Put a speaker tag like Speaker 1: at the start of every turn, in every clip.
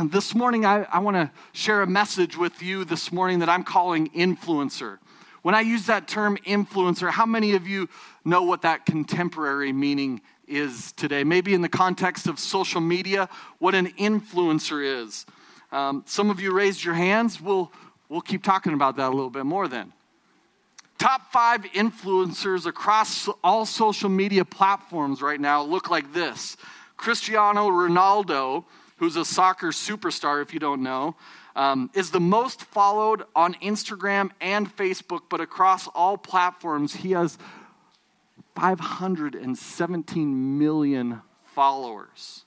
Speaker 1: this morning I, I want to share a message with you this morning that I'm calling influencer. When I use that term influencer, how many of you know what that contemporary meaning is today? Maybe in the context of social media, what an influencer is. Um, some of you raised your hands. We'll, we'll keep talking about that a little bit more then. Top five influencers across all social media platforms right now look like this Cristiano Ronaldo, who's a soccer superstar, if you don't know, um, is the most followed on Instagram and Facebook, but across all platforms, he has 517 million followers.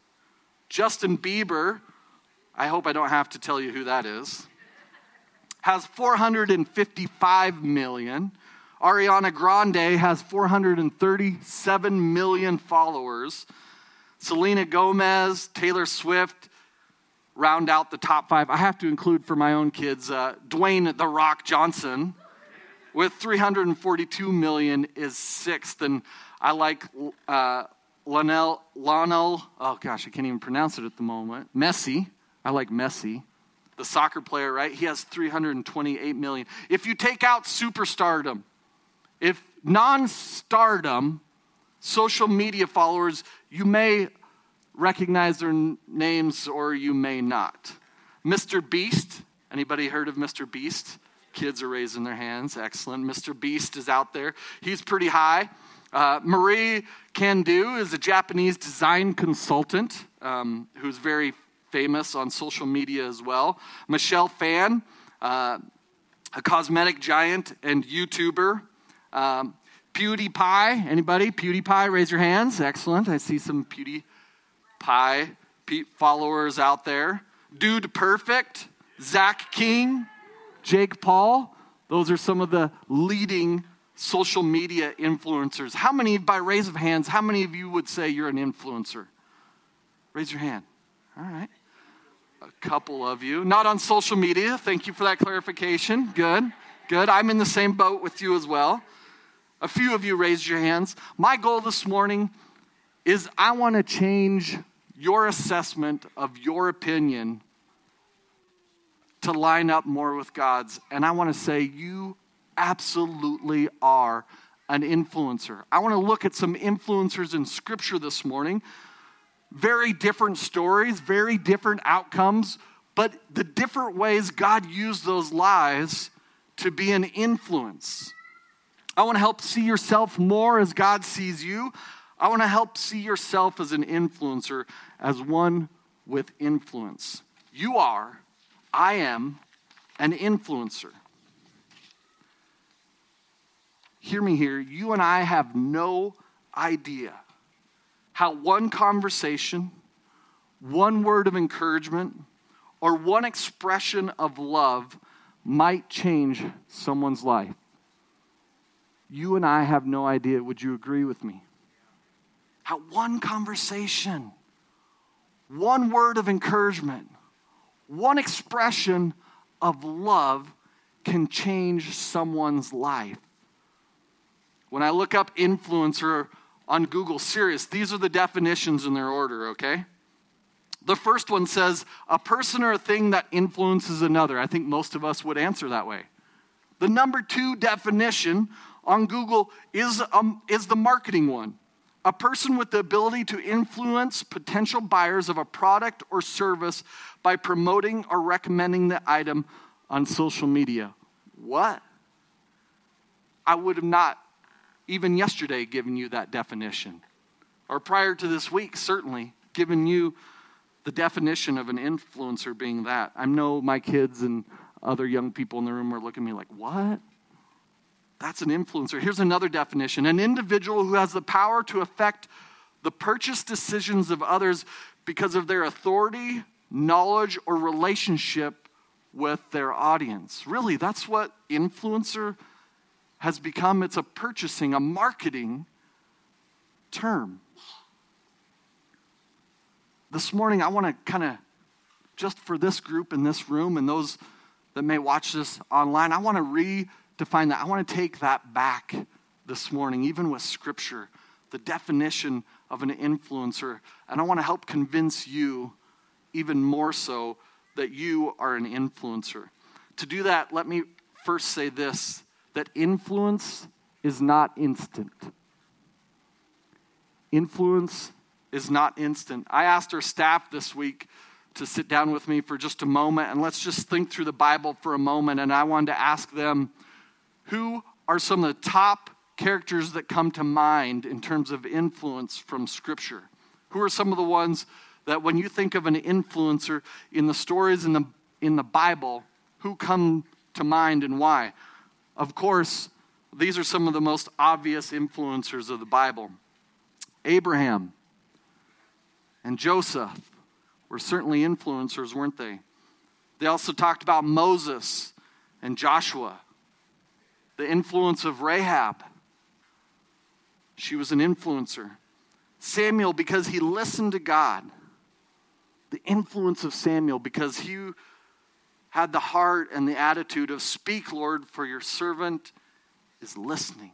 Speaker 1: Justin Bieber, I hope I don't have to tell you who that is, has 455 million. Ariana Grande has 437 million followers. Selena Gomez, Taylor Swift round out the top five. I have to include for my own kids uh, Dwayne The Rock Johnson with 342 million is sixth. And I like uh, Lionel, Lionel, oh gosh, I can't even pronounce it at the moment. Messi. I like Messi. The soccer player, right? He has 328 million. If you take out superstardom, if non stardom, social media followers, you may recognize their names or you may not. Mr. Beast, anybody heard of Mr. Beast? Kids are raising their hands. Excellent. Mr. Beast is out there. He's pretty high. Uh, Marie Kondo is a Japanese design consultant um, who's very famous on social media as well. Michelle Phan, uh, a cosmetic giant and YouTuber. Um, PewDiePie, anybody? PewDiePie, raise your hands. Excellent. I see some PewDiePie followers out there. Dude Perfect, Zach King, Jake Paul. Those are some of the leading social media influencers. How many, by raise of hands, how many of you would say you're an influencer? Raise your hand. All right. A couple of you. Not on social media. Thank you for that clarification. Good. Good. I'm in the same boat with you as well. A few of you raised your hands. My goal this morning is I want to change your assessment of your opinion to line up more with God's. And I want to say, you absolutely are an influencer. I want to look at some influencers in Scripture this morning. Very different stories, very different outcomes, but the different ways God used those lives to be an influence. I want to help see yourself more as God sees you. I want to help see yourself as an influencer, as one with influence. You are, I am, an influencer. Hear me here. You and I have no idea how one conversation, one word of encouragement, or one expression of love might change someone's life. You and I have no idea. Would you agree with me? How one conversation, one word of encouragement, one expression of love can change someone's life. When I look up influencer on Google, serious, these are the definitions in their order, okay? The first one says a person or a thing that influences another. I think most of us would answer that way. The number two definition on Google is, um, is the marketing one. A person with the ability to influence potential buyers of a product or service by promoting or recommending the item on social media. What? I would have not, even yesterday, given you that definition. Or prior to this week, certainly, given you the definition of an influencer being that. I know my kids and other young people in the room are looking at me like, what? That's an influencer. Here's another definition an individual who has the power to affect the purchase decisions of others because of their authority, knowledge, or relationship with their audience. Really, that's what influencer has become. It's a purchasing, a marketing term. This morning, I want to kind of, just for this group in this room and those that may watch this online, I want to re to find that. I want to take that back this morning, even with scripture, the definition of an influencer. And I want to help convince you even more so that you are an influencer. To do that, let me first say this that influence is not instant. Influence is not instant. I asked our staff this week to sit down with me for just a moment and let's just think through the Bible for a moment. And I wanted to ask them who are some of the top characters that come to mind in terms of influence from Scripture? Who are some of the ones that when you think of an influencer in the stories in the, in the Bible, who come to mind and why? Of course, these are some of the most obvious influencers of the Bible. Abraham and Joseph were certainly influencers, weren't they? They also talked about Moses and Joshua, the influence of Rahab. She was an influencer. Samuel, because he listened to God. The influence of Samuel, because he had the heart and the attitude of, Speak, Lord, for your servant is listening.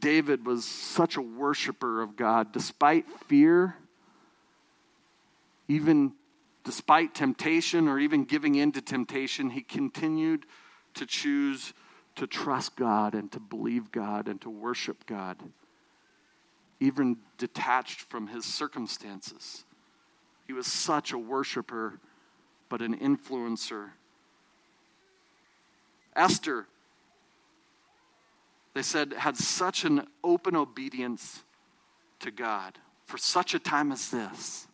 Speaker 1: David was such a worshiper of God, despite fear, even despite temptation or even giving in to temptation, he continued to choose to trust God and to believe God and to worship God, even detached from his circumstances. He was such a worshiper, but an influencer. Esther, they said, had such an open obedience to God for such a time as this.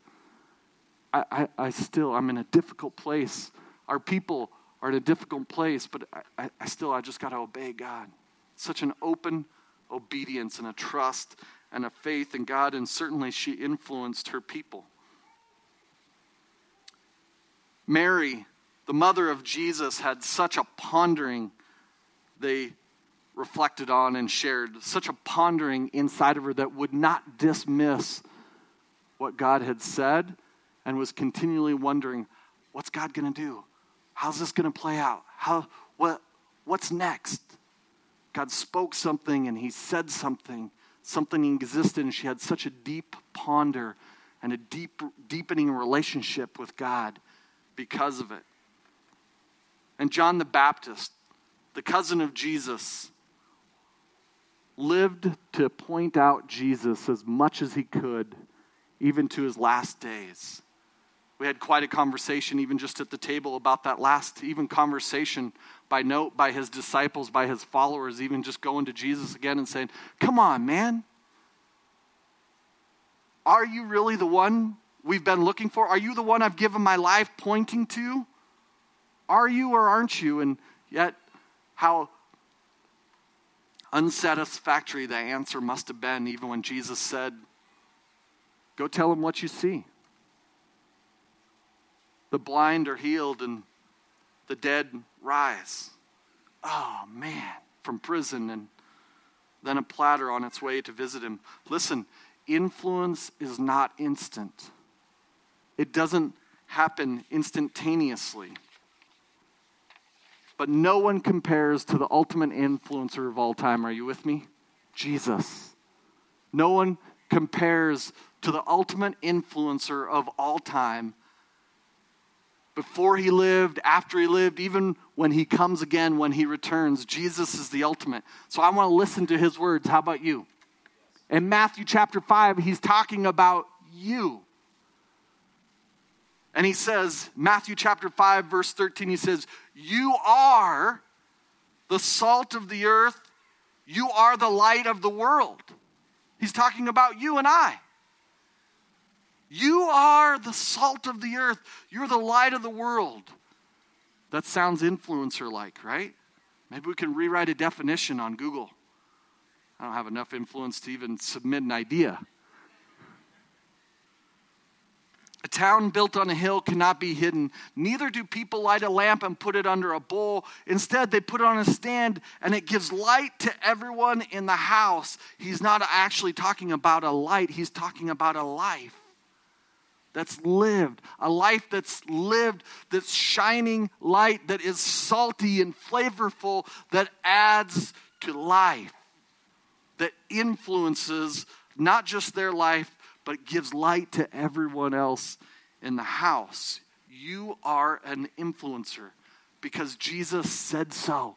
Speaker 1: I, I, I still, I'm in a difficult place. Our people are in a difficult place, but I, I still, I just got to obey God. Such an open obedience and a trust and a faith in God, and certainly she influenced her people. Mary, the mother of Jesus, had such a pondering, they reflected on and shared, such a pondering inside of her that would not dismiss what God had said and was continually wondering, what's God going to do? How's this going to play out? How, what, what's next? God spoke something and he said something. Something existed, and she had such a deep ponder and a deep, deepening relationship with God because of it. And John the Baptist, the cousin of Jesus, lived to point out Jesus as much as he could, even to his last days. We had quite a conversation, even just at the table, about that last, even conversation by note by his disciples, by his followers, even just going to Jesus again and saying, Come on, man. Are you really the one we've been looking for? Are you the one I've given my life pointing to? Are you or aren't you? And yet, how unsatisfactory the answer must have been, even when Jesus said, Go tell him what you see the blind are healed and the dead rise. Oh, man, from prison and then a platter on its way to visit him. Listen, influence is not instant, it doesn't happen instantaneously. But no one compares to the ultimate influencer of all time. Are you with me? Jesus. No one compares to the ultimate influencer of all time before he lived, after he lived, even when he comes again, when he returns. Jesus is the ultimate. So I want to listen to his words. How about you? In Matthew chapter 5, he's talking about you. And he says, Matthew chapter 5, verse 13, he says, You are the salt of the earth, you are the light of the world. He's talking about you and I. You are the salt of the earth. You're the light of the world. That sounds influencer like, right? Maybe we can rewrite a definition on Google. I don't have enough influence to even submit an idea. A town built on a hill cannot be hidden. Neither do people light a lamp and put it under a bowl. Instead, they put it on a stand and it gives light to everyone in the house. He's not actually talking about a light, he's talking about a life that's lived, a life that's lived, that's shining light, that is salty and flavorful, that adds to life, that influences not just their life, but gives light to everyone else in the house. You are an influencer because Jesus said so.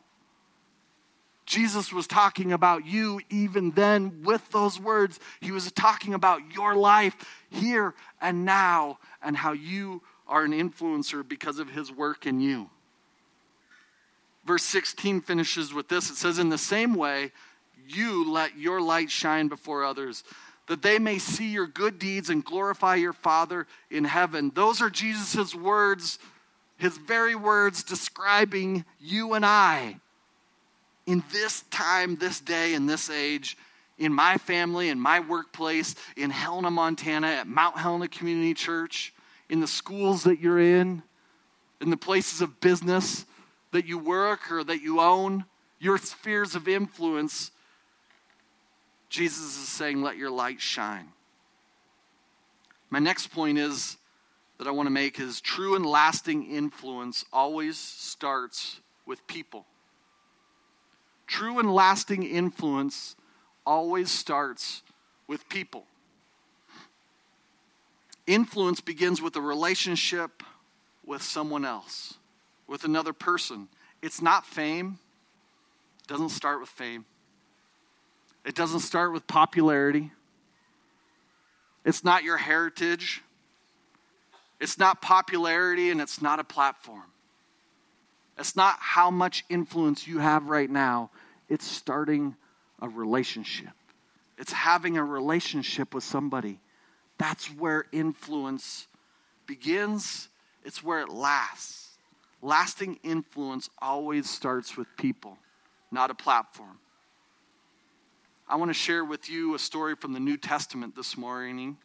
Speaker 1: Jesus was talking about you even then with those words. He was talking about your life here and now and how you are an influencer because of his work in you. Verse 16 finishes with this it says, In the same way, you let your light shine before others, that they may see your good deeds and glorify your Father in heaven. Those are Jesus' words, his very words describing you and I in this time, this day, in this age, in my family, in my workplace, in Helena, Montana, at Mount Helena Community Church, in the schools that you're in, in the places of business that you work or that you own, your spheres of influence, Jesus is saying, let your light shine. My next point is that I want to make is true and lasting influence always starts with people. True and lasting influence always starts with people. Influence begins with a relationship with someone else, with another person. It's not fame. It doesn't start with fame. It doesn't start with popularity. It's not your heritage. It's not popularity and it's not a platform. It's not how much influence you have right now. It's starting a relationship. It's having a relationship with somebody. That's where influence begins, it's where it lasts. Lasting influence always starts with people, not a platform. I want to share with you a story from the New Testament this morning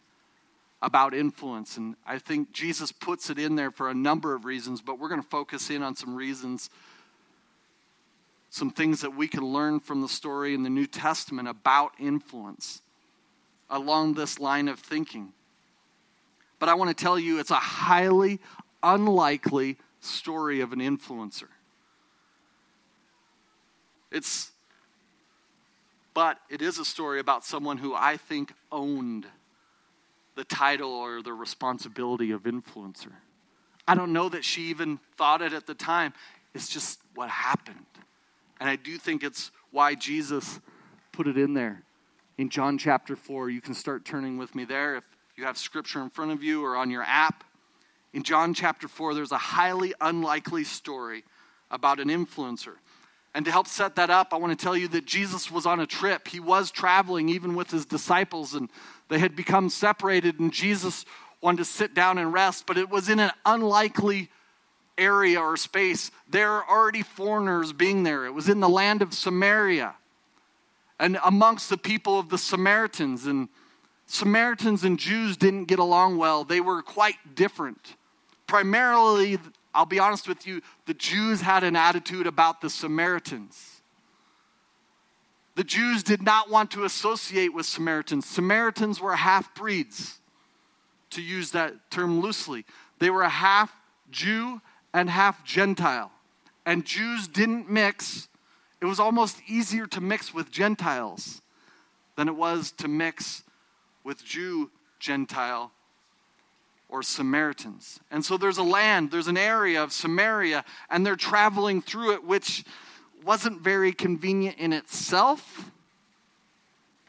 Speaker 1: about influence. And I think Jesus puts it in there for a number of reasons, but we're going to focus in on some reasons some things that we can learn from the story in the New Testament about influence along this line of thinking. But I want to tell you it's a highly unlikely story of an influencer. It's but it is a story about someone who I think owned the title or the responsibility of influencer. I don't know that she even thought it at the time. It's just what happened. And I do think it's why Jesus put it in there. In John chapter 4, you can start turning with me there if you have scripture in front of you or on your app. In John chapter 4, there's a highly unlikely story about an influencer. And to help set that up, I want to tell you that Jesus was on a trip. He was traveling even with his disciples, and they had become separated, and Jesus wanted to sit down and rest, but it was in an unlikely area or space, there are already foreigners being there. It was in the land of Samaria and amongst the people of the Samaritans. And Samaritans and Jews didn't get along well, they were quite different. Primarily, I'll be honest with you, the Jews had an attitude about the Samaritans. The Jews did not want to associate with Samaritans. Samaritans were half breeds, to use that term loosely. They were a half Jew and half Gentile. And Jews didn't mix. It was almost easier to mix with Gentiles than it was to mix with Jew, Gentile, or Samaritans. And so there's a land, there's an area of Samaria, and they're traveling through it, which wasn't very convenient in itself.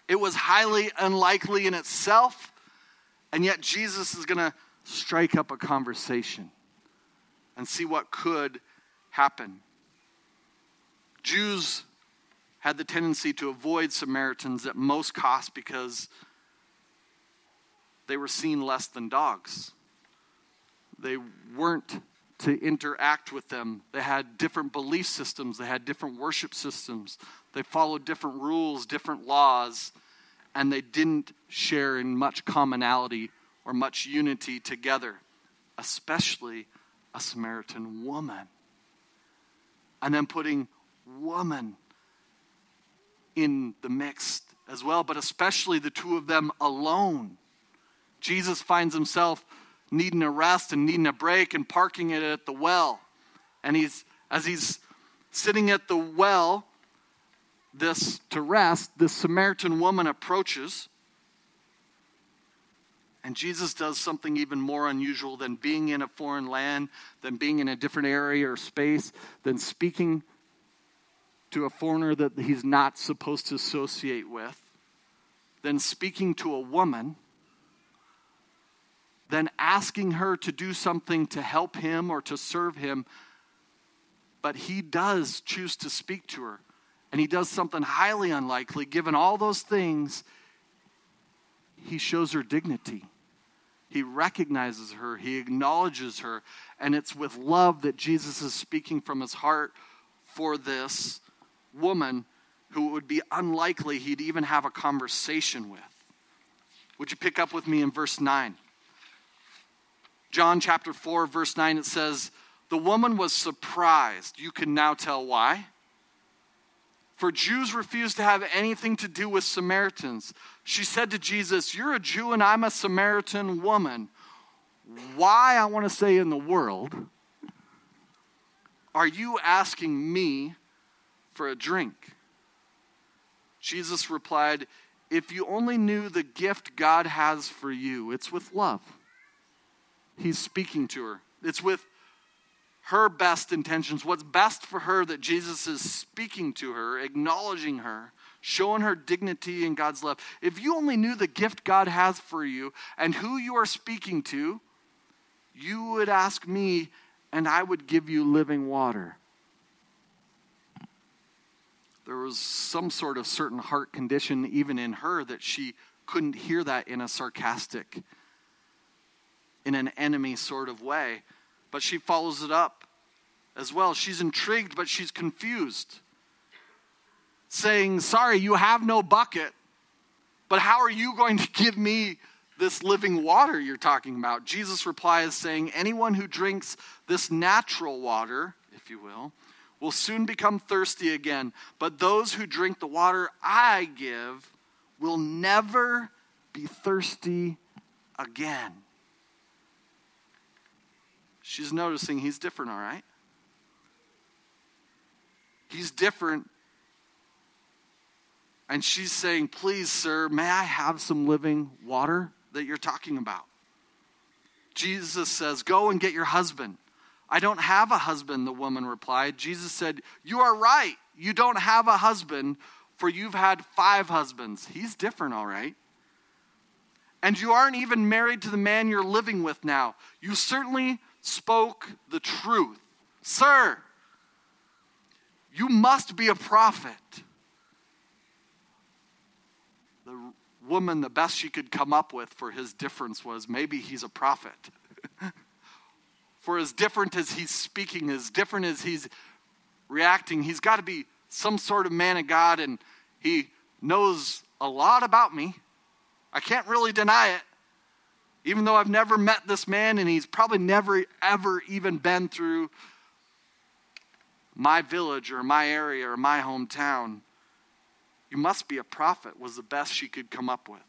Speaker 1: It was highly unlikely in itself, and yet Jesus is going to strike up a conversation and see what could happen. Jews had the tendency to avoid Samaritans at most cost because they were seen less than dogs. They weren't to interact with them. They had different belief systems, they had different worship systems, they followed different rules, different laws, and they didn't share in much commonality or much unity together, especially a Samaritan woman. And then putting woman in the mix as well, but especially the two of them alone. Jesus finds himself needing a rest and needing a break and parking it at the well. And he's as he's sitting at the well this to rest, this Samaritan woman approaches And Jesus does something even more unusual than being in a foreign land, than being in a different area or space, than speaking to a foreigner that he's not supposed to associate with, than speaking to a woman, than asking her to do something to help him or to serve him. But he does choose to speak to her. And he does something highly unlikely. Given all those things, he shows her dignity. He recognizes her, he acknowledges her, and it's with love that Jesus is speaking from his heart for this woman who it would be unlikely he'd even have a conversation with. Would you pick up with me in verse 9? John chapter 4, verse 9, it says, The woman was surprised. You can now tell why. For Jews refused to have anything to do with Samaritans. She said to Jesus, You're a Jew and I'm a Samaritan woman. Why, I want to say, in the world are you asking me for a drink? Jesus replied, If you only knew the gift God has for you, it's with love. He's speaking to her, it's with her best intentions, what's best for her that Jesus is speaking to her, acknowledging her showing her dignity in God's love. If you only knew the gift God has for you and who you are speaking to, you would ask me, and I would give you living water. There was some sort of certain heart condition, even in her, that she couldn't hear that in a sarcastic, in an enemy sort of way. But she follows it up as well. She's intrigued, but she's confused saying, Sorry, you have no bucket, but how are you going to give me this living water you're talking about? Jesus replies, saying, Anyone who drinks this natural water, if you will, will soon become thirsty again. But those who drink the water I give will never be thirsty again. She's noticing he's different, all right? He's different and she's saying, Please, sir, may I have some living water that you're talking about? Jesus says, Go and get your husband. I don't have a husband, the woman replied. Jesus said, You are right. You don't have a husband, for you've had five husbands. He's different, all right. And you aren't even married to the man you're living with now. You certainly spoke the truth. Sir, you must be a prophet the woman, the best she could come up with for his difference was maybe he's a prophet. for as different as he's speaking, as different as he's reacting, he's got to be some sort of man of God and he knows a lot about me. I can't really deny it. Even though I've never met this man and he's probably never, ever even been through my village or my area or my hometown. You must be a prophet, was the best she could come up with.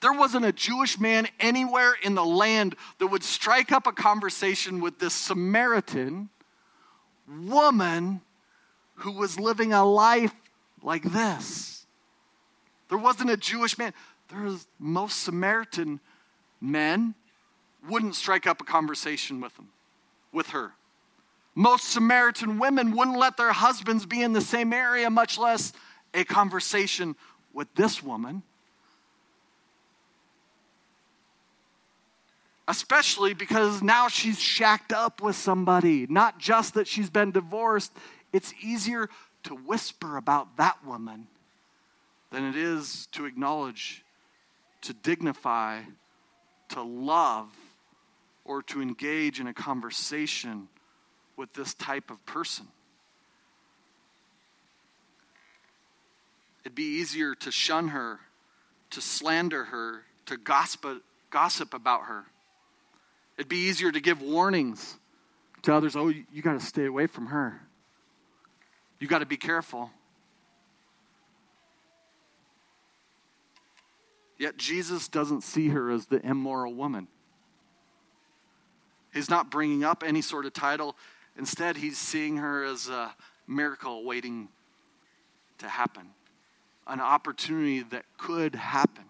Speaker 1: There wasn't a Jewish man anywhere in the land that would strike up a conversation with this Samaritan woman who was living a life like this. There wasn't a Jewish man. There was most Samaritan men wouldn't strike up a conversation with him, with her. Most Samaritan women wouldn't let their husbands be in the same area, much less a conversation with this woman. Especially because now she's shacked up with somebody. Not just that she's been divorced, it's easier to whisper about that woman than it is to acknowledge, to dignify, to love, or to engage in a conversation with this type of person. It'd be easier to shun her, to slander her, to gossip, gossip about her. It'd be easier to give warnings to others oh, you, you got to stay away from her. You got to be careful. Yet Jesus doesn't see her as the immoral woman. He's not bringing up any sort of title. Instead, he's seeing her as a miracle waiting to happen an opportunity that could happen.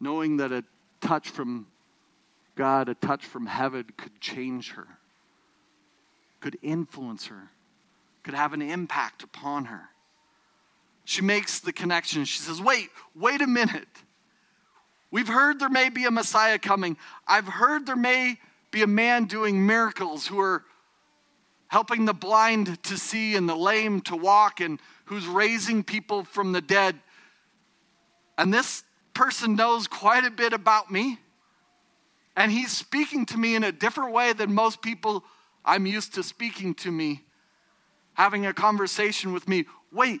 Speaker 1: knowing that a touch from God, a touch from heaven could change her, could influence her, could have an impact upon her. She makes the connection. She says, Wait, wait a minute. We've heard there may be a Messiah coming. I've heard there may be a man doing miracles who are helping the blind to see and the lame to walk and who's raising people from the dead. And this person knows quite a bit about me. And he's speaking to me in a different way than most people I'm used to speaking to me, having a conversation with me. Wait,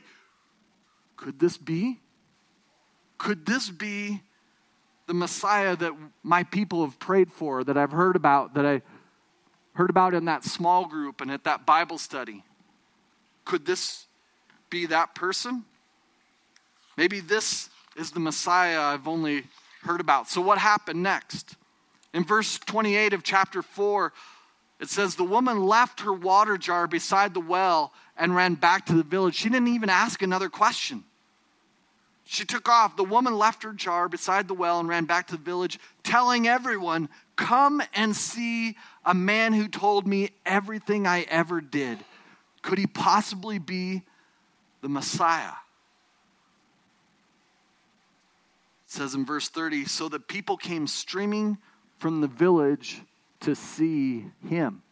Speaker 1: could this be? Could this be the Messiah that my people have prayed for, that I've heard about, that I heard about in that small group and at that Bible study? Could this be that person? Maybe this is the Messiah I've only heard about. So, what happened next? In verse 28 of chapter 4, it says, The woman left her water jar beside the well and ran back to the village. She didn't even ask another question. She took off. The woman left her jar beside the well and ran back to the village, telling everyone, Come and see a man who told me everything I ever did. Could he possibly be the Messiah? It says in verse 30 So the people came streaming from the village to see him,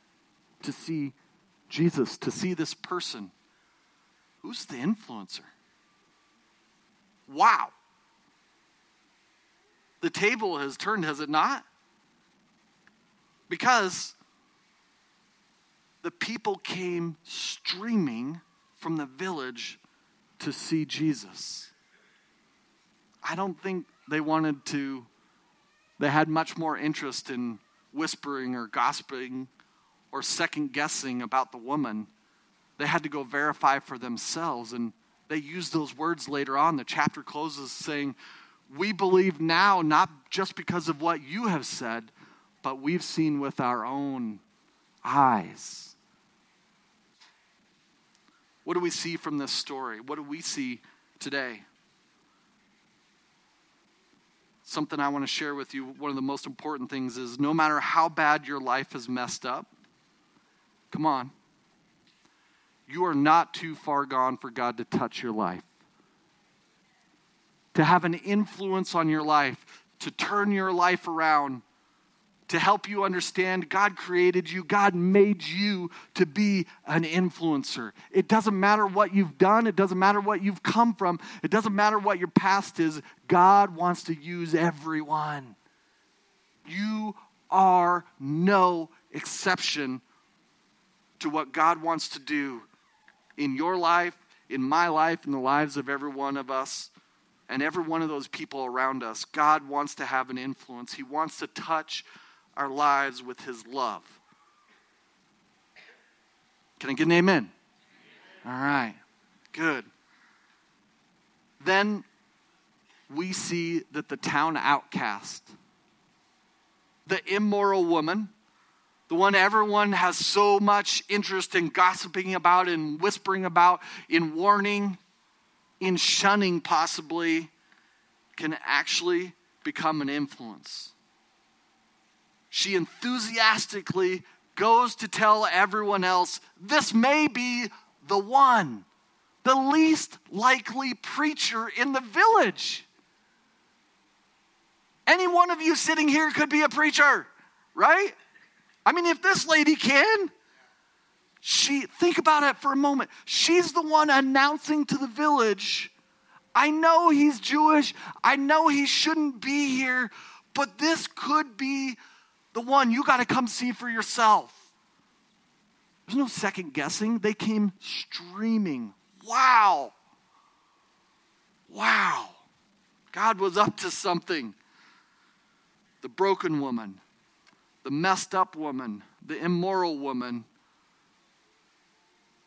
Speaker 1: to see Jesus, to see this person. Who's the influencer? Wow. The table has turned, has it not? Because the people came streaming from the village to see Jesus. I don't think they wanted to, they had much more interest in whispering or gossiping or second guessing about the woman. They had to go verify for themselves. And they use those words later on. The chapter closes saying, We believe now, not just because of what you have said, but we've seen with our own eyes. What do we see from this story? What do we see today? Something I want to share with you, one of the most important things is no matter how bad your life is messed up, come on, you are not too far gone for God to touch your life, to have an influence on your life, to turn your life around, to help you understand God created you, God made you to be an influencer. It doesn't matter what you've done, it doesn't matter what you've come from, it doesn't matter what your past is. God wants to use everyone. You are no exception to what God wants to do in your life, in my life, in the lives of every one of us, and every one of those people around us. God wants to have an influence, He wants to touch our lives with His love. Can I get an amen? All right, good. Then we see that the town outcast, the immoral woman, the one everyone has so much interest in gossiping about, in whispering about, in warning, in shunning, possibly, can actually become an influence. She enthusiastically goes to tell everyone else this may be the one, the least likely preacher in the village. Any one of you sitting here could be a preacher, right? I mean, if this lady can, she think about it for a moment. She's the one announcing to the village, I know he's Jewish. I know he shouldn't be here, but this could be the one you got to come see for yourself. There's no second guessing. They came streaming. Wow. Wow. God was up to something. The broken woman, the messed up woman, the immoral woman,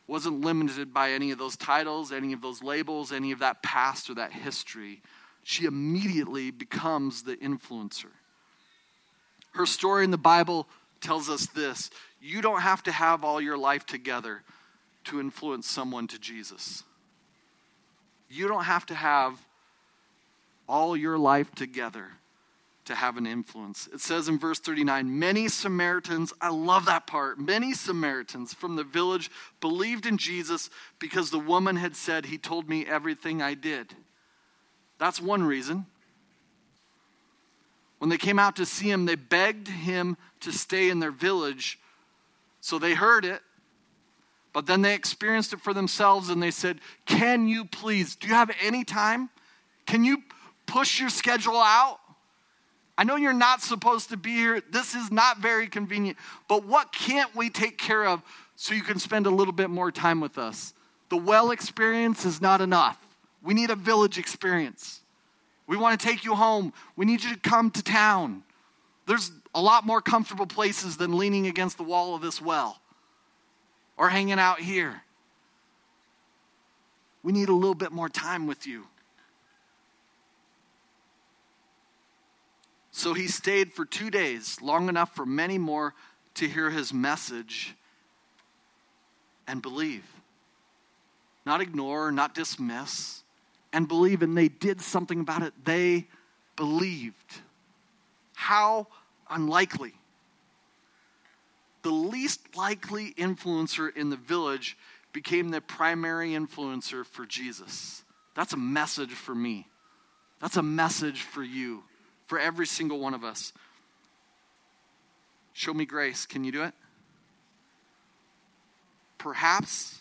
Speaker 1: wasn't limited by any of those titles, any of those labels, any of that past or that history. She immediately becomes the influencer. Her story in the Bible tells us this you don't have to have all your life together to influence someone to Jesus. You don't have to have all your life together to have an influence. It says in verse 39 many Samaritans, I love that part, many Samaritans from the village believed in Jesus because the woman had said, He told me everything I did. That's one reason. When they came out to see him, they begged him to stay in their village. So they heard it, but then they experienced it for themselves and they said, Can you please, do you have any time? Can you push your schedule out? I know you're not supposed to be here. This is not very convenient. But what can't we take care of so you can spend a little bit more time with us? The well experience is not enough. We need a village experience. We want to take you home. We need you to come to town. There's a lot more comfortable places than leaning against the wall of this well or hanging out here. We need a little bit more time with you. So he stayed for two days, long enough for many more to hear his message and believe. Not ignore, not dismiss, and believe. And they did something about it. They believed. How unlikely. The least likely influencer in the village became the primary influencer for Jesus. That's a message for me. That's a message for you for every single one of us. Show me grace. Can you do it? Perhaps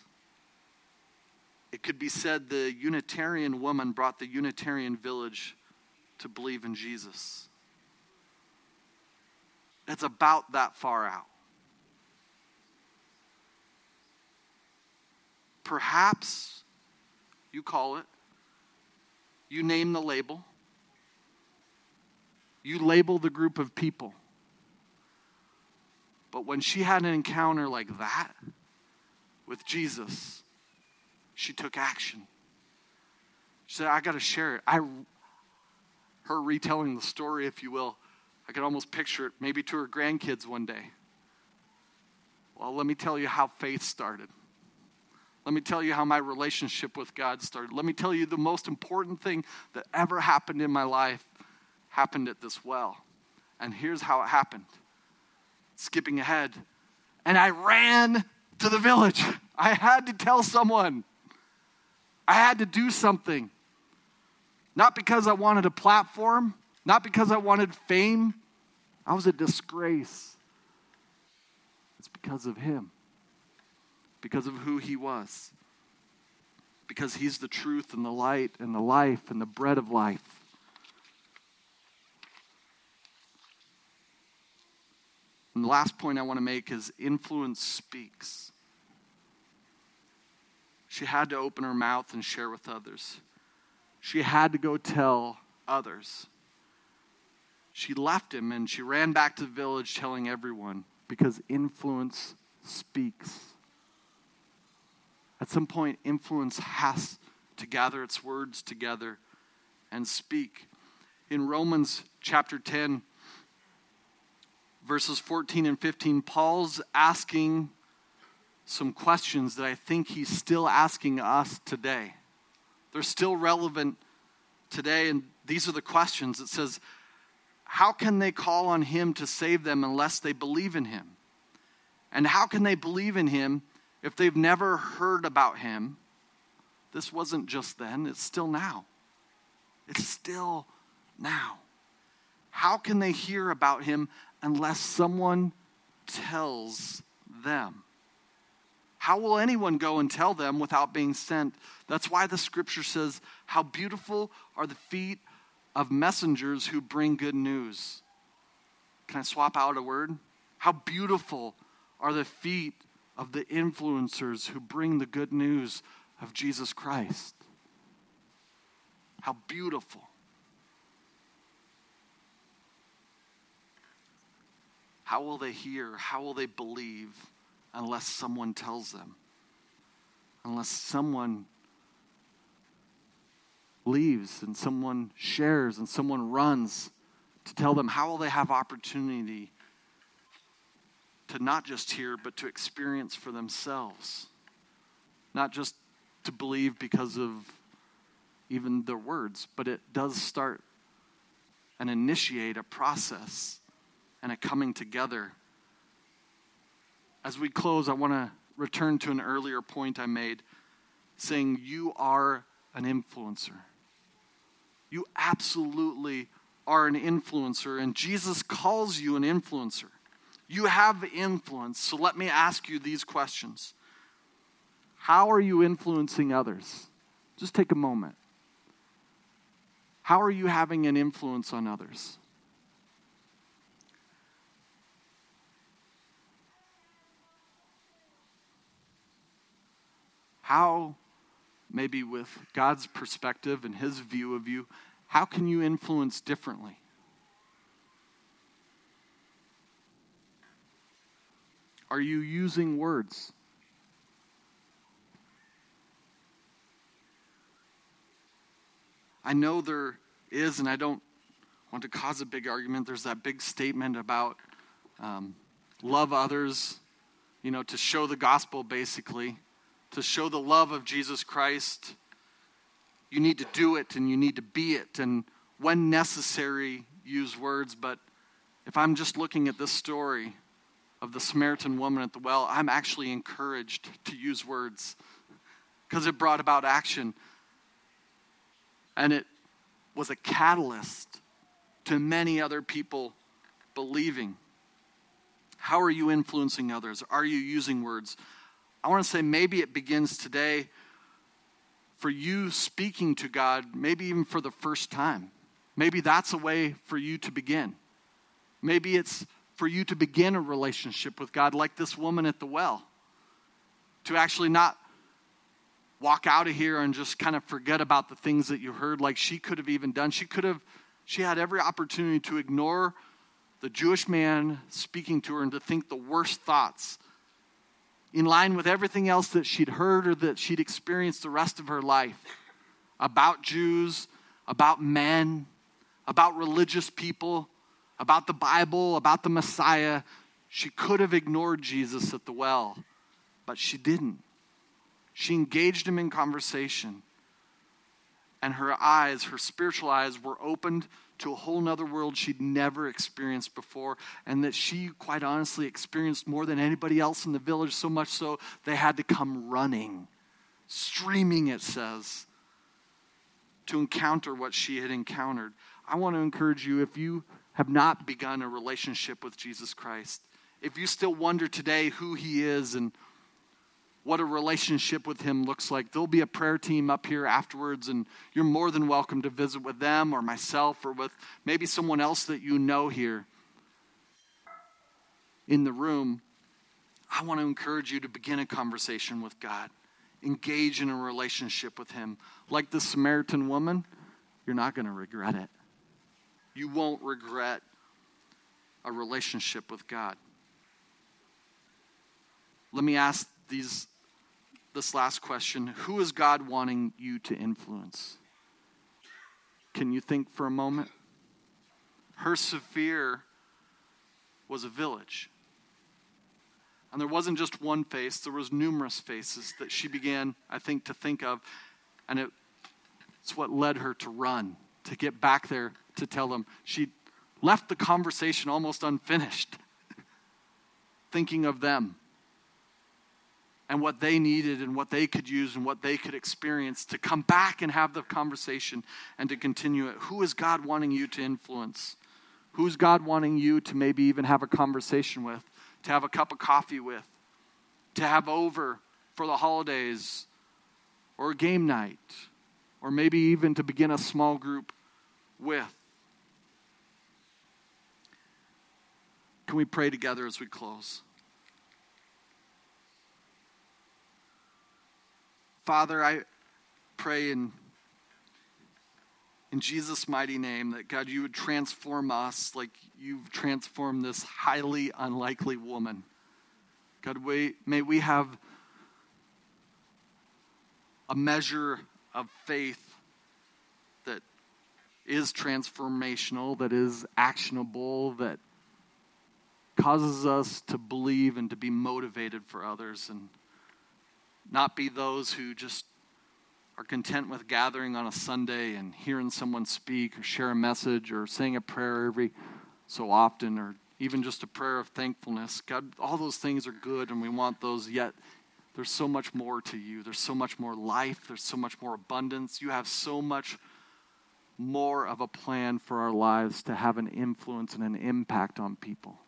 Speaker 1: it could be said the Unitarian woman brought the Unitarian village to believe in Jesus. It's about that far out. Perhaps you call it, you name the label you label the group of people. But when she had an encounter like that with Jesus, she took action. She said, I got to share it. I, her retelling the story, if you will, I could almost picture it maybe to her grandkids one day. Well, let me tell you how faith started. Let me tell you how my relationship with God started. Let me tell you the most important thing that ever happened in my life happened at this well. And here's how it happened skipping ahead. And I ran to the village. I had to tell someone. I had to do something. Not because I wanted a platform, not because I wanted fame. I was a disgrace. It's because of him, because of who he was, because he's the truth and the light and the life and the bread of life. And the last point I want to make is influence speaks. She had to open her mouth and share with others. She had to go tell others. She left him and she ran back to the village telling everyone because influence speaks. At some point, influence has to gather its words together and speak. In Romans chapter 10, verses 14 and 15, Paul's asking some questions that I think he's still asking us today. They're still relevant today, and these are the questions. It says, How can they call on him to save them unless they believe in him? And how can they believe in him if they've never heard about him? This wasn't just then, it's still now. It's still now. How can they hear about him unless someone tells them. How will anyone go and tell them without being sent? That's why the scripture says, How beautiful are the feet of messengers who bring good news. Can I swap out a word? How beautiful are the feet of the influencers who bring the good news of Jesus Christ. How beautiful. How will they hear? How will they believe unless someone tells them? Unless someone leaves and someone shares and someone runs to tell them, how will they have opportunity to not just hear, but to experience for themselves? Not just to believe because of even their words, but it does start and initiate a process and a coming together. As we close, I want to return to an earlier point I made saying, You are an influencer. You absolutely are an influencer, and Jesus calls you an influencer. You have influence. So let me ask you these questions How are you influencing others? Just take a moment. How are you having an influence on others? How, maybe with God's perspective and His view of you, how can you influence differently? Are you using words? I know there is, and I don't want to cause a big argument. There's that big statement about um, love others, you know, to show the gospel basically, to show the love of Jesus Christ. You need to do it and you need to be it, and when necessary, use words. But if I'm just looking at this story of the Samaritan woman at the well, I'm actually encouraged to use words because it brought about action. And it was a catalyst to many other people believing. How are you influencing others? Are you using words? I want to say maybe it begins today for you speaking to God, maybe even for the first time. Maybe that's a way for you to begin. Maybe it's for you to begin a relationship with God like this woman at the well. To actually not walk out of here and just kind of forget about the things that you heard like she could have even done. She could have, she had every opportunity to ignore the Jewish man speaking to her and to think the worst thoughts in line with everything else that she'd heard or that she'd experienced the rest of her life about Jews, about men, about religious people, about the Bible, about the Messiah. She could have ignored Jesus at the well, but she didn't. She engaged him in conversation. And her eyes, her spiritual eyes, were opened to a whole nother world she'd never experienced before, and that she, quite honestly, experienced more than anybody else in the village, so much so they had to come running, streaming, it says, to encounter what she had encountered. I want to encourage you if you have not begun a relationship with Jesus Christ, if you still wonder today who he is and what a relationship with Him looks like. There'll be a prayer team up here afterwards, and you're more than welcome to visit with them or myself or with maybe someone else that you know here in the room. I want to encourage you to begin a conversation with God, engage in a relationship with Him. Like the Samaritan woman, you're not going to regret it. You won't regret a relationship with God. Let me ask these this last question Who is God wanting you to influence? Can you think for a moment? Her Sephir was a village. And there wasn't just one face, there was numerous faces that she began, I think, to think of. And it, it's what led her to run, to get back there to tell them. She left the conversation almost unfinished, thinking of them and what they needed and what they could use and what they could experience to come back and have the conversation and to continue it. Who is God wanting you to influence? Who's God wanting you to maybe even have a conversation with, to have a cup of coffee with, to have over for the holidays or a game night, or maybe even to begin a small group with? Can we pray together as we close? Father, I pray in, in Jesus' mighty name that, God, you would transform us like you've transformed this highly unlikely woman. God, we, may we have a measure of faith that is transformational, that is actionable, that causes us to believe and to be motivated for others. And not be those who just are content with gathering on a Sunday and hearing someone speak or share a message or saying a prayer every so often or even just a prayer of thankfulness. God, all those things are good and we want those, yet there's so much more to you. There's so much more life. There's so much more abundance. You have so much more of a plan for our lives to have an influence and an impact on people.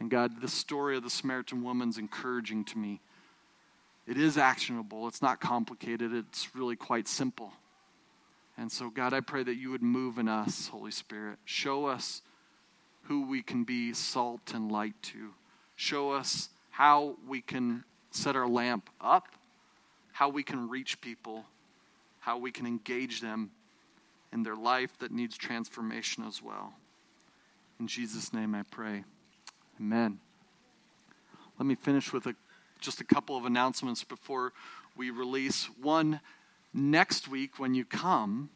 Speaker 1: And God, the story of the Samaritan woman's encouraging to me. It is actionable, it's not complicated, it's really quite simple. And so, God, I pray that you would move in us, Holy Spirit. Show us who we can be salt and light to. Show us how we can set our lamp up, how we can reach people, how we can engage them in their life that needs transformation as well. In Jesus' name I pray. Amen. Let me finish with a, just a couple of announcements before we release. One, next week when you come,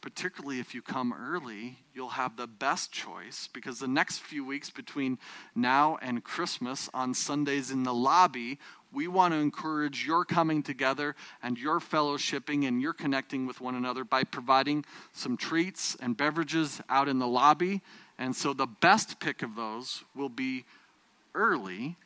Speaker 1: particularly if you come early, you'll have the best choice because the next few weeks between now and Christmas on Sundays in the lobby, we want to encourage your coming together and your fellowshipping and your connecting with one another by providing some treats and beverages out in the lobby. And so the best pick of those will be early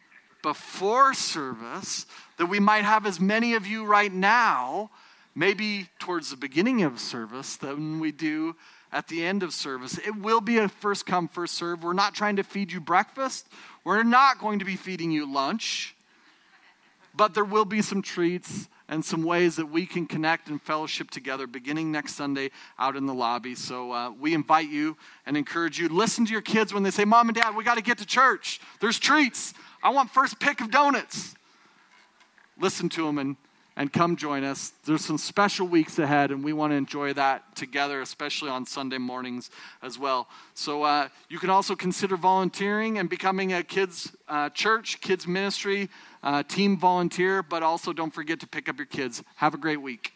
Speaker 1: before service, that we might have as many of you right now maybe towards the beginning of service than we do at the end of service. It will be a first come, first serve. We're not trying to feed you breakfast, we're not going to be feeding you lunch, but there will be some treats and some ways that we can connect and fellowship together beginning next Sunday out in the lobby. So uh, we invite you and encourage you. Listen to your kids when they say, Mom and Dad, we got to get to church. There's treats. I want first pick of donuts. Listen to them and and come join us. There's some special weeks ahead, and we want to enjoy that together, especially on Sunday mornings as well. So uh, you can also consider volunteering and becoming a kids' uh, church, kids' ministry, uh, team volunteer, but also don't forget to pick up your kids. Have a great week.